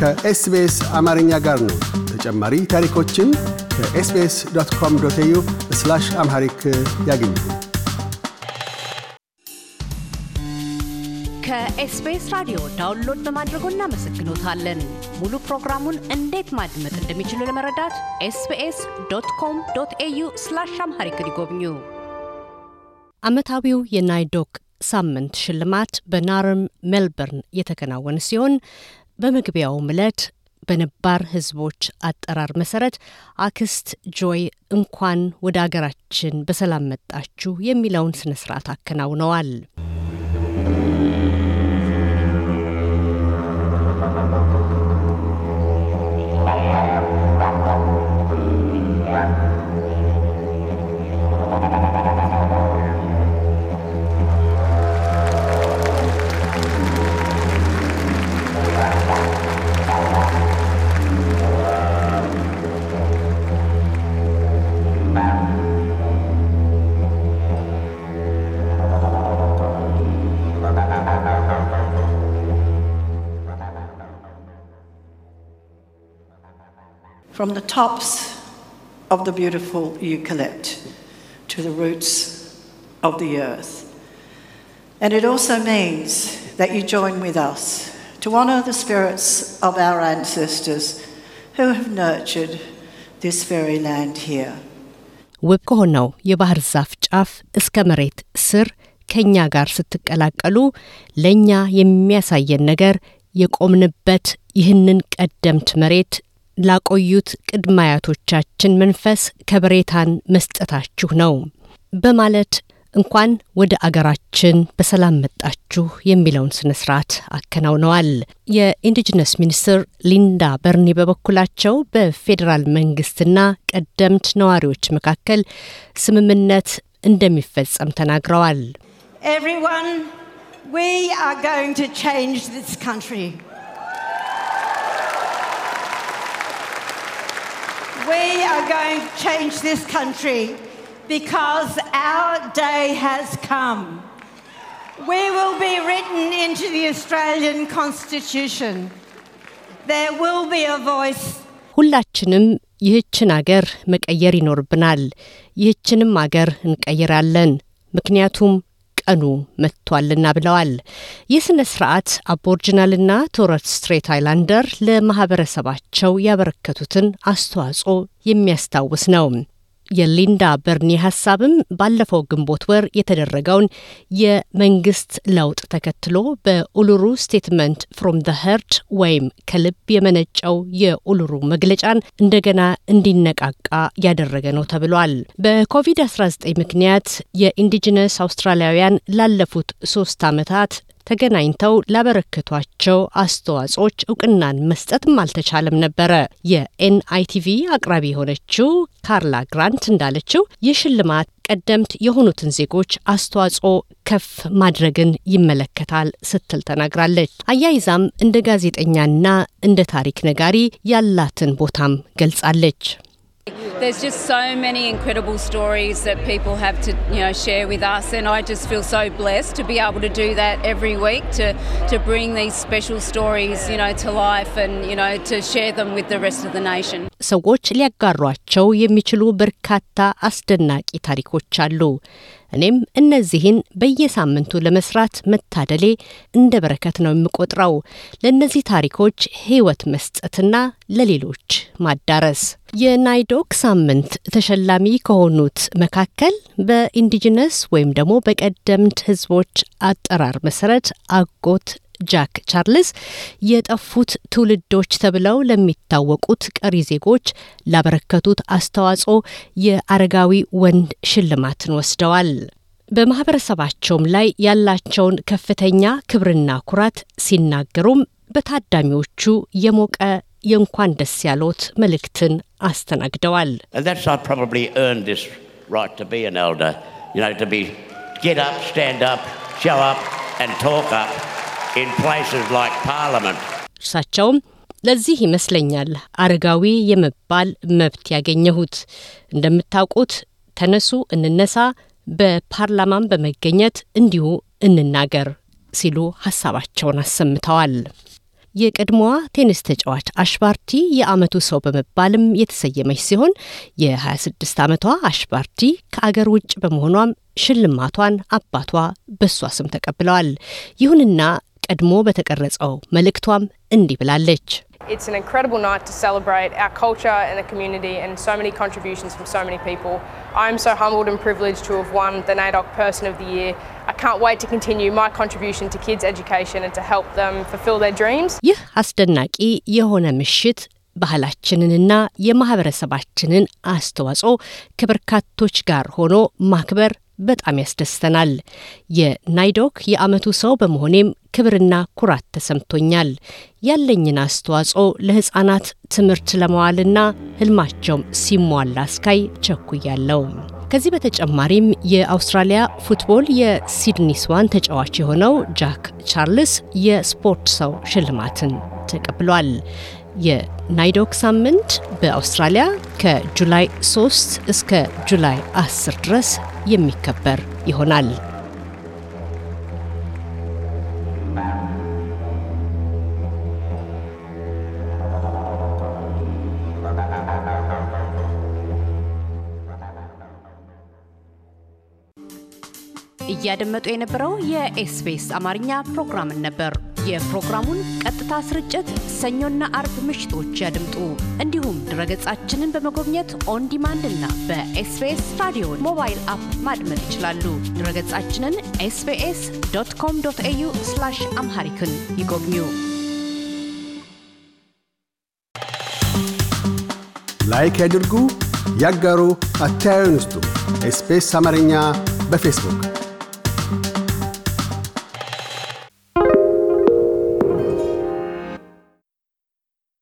ከኤስቢኤስ አማርኛ ጋር ነው። ተጨማሪ ታሪኮችን ከኤስቢኤስ dot com dot au Amharic ያገኙ። ከኤስቢኤስ ራዲዮ download በማድረጎ እናመሰግኖታለን። ሙሉ ፕሮግራሙን እንዴት ማድመጥ እንደሚችሉ ለመረዳት ኤስቢኤስ dot com dot au Amharic ይጎብኙ። ዓመታዊው የናይዶክ ሳምንት ሽልማት በናርም ሜልበርን የተከናወነ ሲሆን በመግቢያውም ዕለት በነባር ሕዝቦች አጠራር መሰረት አክስት ጆይ እንኳን ወደ አገራችን በሰላም መጣችሁ የሚለውን ስነ ስርዓት አከናውነዋል። from the tops of the beautiful eucalypt to the roots of the earth. And it also means that you join with us to honour the spirits of our ancestors who have nurtured this very land here. ውብ ከሆነው የባህር ዛፍ ጫፍ እስከ መሬት ስር ከእኛ ጋር ስትቀላቀሉ ለእኛ የሚያሳየን ነገር የቆምንበት ይህንን ቀደምት መሬት ላቆዩት ቅድመ አያቶቻችን መንፈስ ከበሬታን መስጠታችሁ ነው በማለት እንኳን ወደ አገራችን በሰላም መጣችሁ የሚለውን ስነ ስርዓት አከናውነዋል። የኢንዲጂነስ ሚኒስትር ሊንዳ በርኒ በበኩላቸው በፌዴራል መንግስትና ቀደምት ነዋሪዎች መካከል ስምምነት እንደሚፈጸም ተናግረዋል። we are going to change this country. Because our day has come. We will be written into the Australian Constitution. There will be a voice. ሁላችንም ይህችን አገር መቀየር ይኖርብናል። ይህችንም አገር እንቀይራለን፣ ምክንያቱም ቀኑ መጥቷልና ብለዋል። ይህ ስነ ስርዓት አቦርጅናልና ቶረስ ስትሬት አይላንደር ለማህበረሰባቸው ያበረከቱትን አስተዋጽኦ የሚያስታውስ ነው። የሊንዳ በርኒ ሀሳብም ባለፈው ግንቦት ወር የተደረገውን የመንግስት ለውጥ ተከትሎ በኡሉሩ Statement from the Heart ወይም ከልብ የመነጨው የኡሉሩ መግለጫን እንደገና እንዲነቃቃ ያደረገ ነው ተብሏል። በኮቪድ-19 ምክንያት የ Indigenous አውስትራሊያውያን ላለፉት ሶስት ዓመታት ተገናኝተው ላበረከቷቸው አስተዋጽኦች እውቅናን መስጠትም አልተቻለም ነበረ። የኤንአይቲቪ አቅራቢ የሆነችው ካርላ ግራንት እንዳለችው ይህ ሽልማት ቀደምት የሆኑትን ዜጎች አስተዋጽኦ ከፍ ማድረግን ይመለከታል ስትል ተናግራለች። አያይዛም እንደ ጋዜጠኛና እንደ ታሪክ ነጋሪ ያላትን ቦታም ገልጻለች። There's just so many incredible stories that people have to, you know, share with us, and I just feel so blessed to be able to do that every week to to bring these special stories, you know, to life, and you know, to share them with the rest of the nation. ሰዎች ሊያጋሯቸው የሚችሉ በርካታ አስደናቂ ታሪኮች አሉ። እኔም እነዚህን በየሳምንቱ ለመስራት መታደሌ እንደ በረከት ነው የምቆጥረው። ለእነዚህ ታሪኮች ሕይወት መስጠትና ለሌሎች ማዳረስ። የናይዶክ ሳምንት ተሸላሚ ከሆኑት መካከል በኢንዲጂነስ ወይም ደግሞ በቀደምት ሕዝቦች አጠራር መሰረት አጎት ጃክ ቻርልስ የጠፉት ትውልዶች ተብለው ለሚታወቁት ቀሪ ዜጎች ላበረከቱት አስተዋጽኦ የአረጋዊ ወንድ ሽልማትን ወስደዋል። በማህበረሰባቸውም ላይ ያላቸውን ከፍተኛ ክብርና ኩራት ሲናገሩም በታዳሚዎቹ የሞቀ የእንኳን ደስ ያሎት መልእክትን አስተናግደዋል።. እርሳቸውም ለዚህ ይመስለኛል አረጋዊ የመባል መብት ያገኘሁት። እንደምታውቁት ተነሱ፣ እንነሳ፣ በፓርላማም በመገኘት እንዲሁ እንናገር ሲሉ ሀሳባቸውን አሰምተዋል። የቀድሞዋ ቴኒስ ተጫዋች አሽባርቲ የዓመቱ ሰው በመባልም የተሰየመች ሲሆን የ26 ዓመቷ አሽባርቲ ከአገር ውጭ በመሆኗም ሽልማቷን አባቷ በሷ ስም ተቀብለዋል። ይሁንና ቀድሞ በተቀረጸው መልእክቷም እንዲህ ብላለች። It's can't wait to continue my contribution to kids' education and to help them fulfill their dreams. ይህ አስደናቂ የሆነ ምሽት ባህላችንንና የማህበረሰባችንን አስተዋጽኦ ከበርካቶች ጋር ሆኖ ማክበር በጣም ያስደስተናል። የናይዶክ የዓመቱ ሰው በመሆኔም ክብርና ኩራት ተሰምቶኛል። ያለኝን አስተዋጽኦ ለሕፃናት ትምህርት ለመዋልና ህልማቸውም ሲሟላ እስካይ ቸኩያለው። ከዚህ በተጨማሪም የአውስትራሊያ ፉትቦል የሲድኒ ስዋን ተጫዋች የሆነው ጃክ ቻርልስ የስፖርት ሰው ሽልማትን ተቀብሏል። የናይዶክ ሳምንት በአውስትራሊያ ከጁላይ 3 እስከ ጁላይ 10 ድረስ የሚከበር ይሆናል። እያደመጡ የነበረው የኤስቢኤስ አማርኛ ፕሮግራምን ነበር። የፕሮግራሙን ቀጥታ ስርጭት ሰኞና አርብ ምሽቶች ያድምጡ። እንዲሁም ድረገጻችንን በመጎብኘት on demand እና በኤስቢኤስ ራዲዮ ሞባይል app ማድመጥ ይችላሉ። ድረገጻችንን ኤስቢኤስ dot com dot au Amharic ን ይጎብኙ። like ያድርጉ፣ ያጋሩ፣ አስተያየቱን ይስጡ። ኤስቢኤስ አማርኛ በፌስቡክ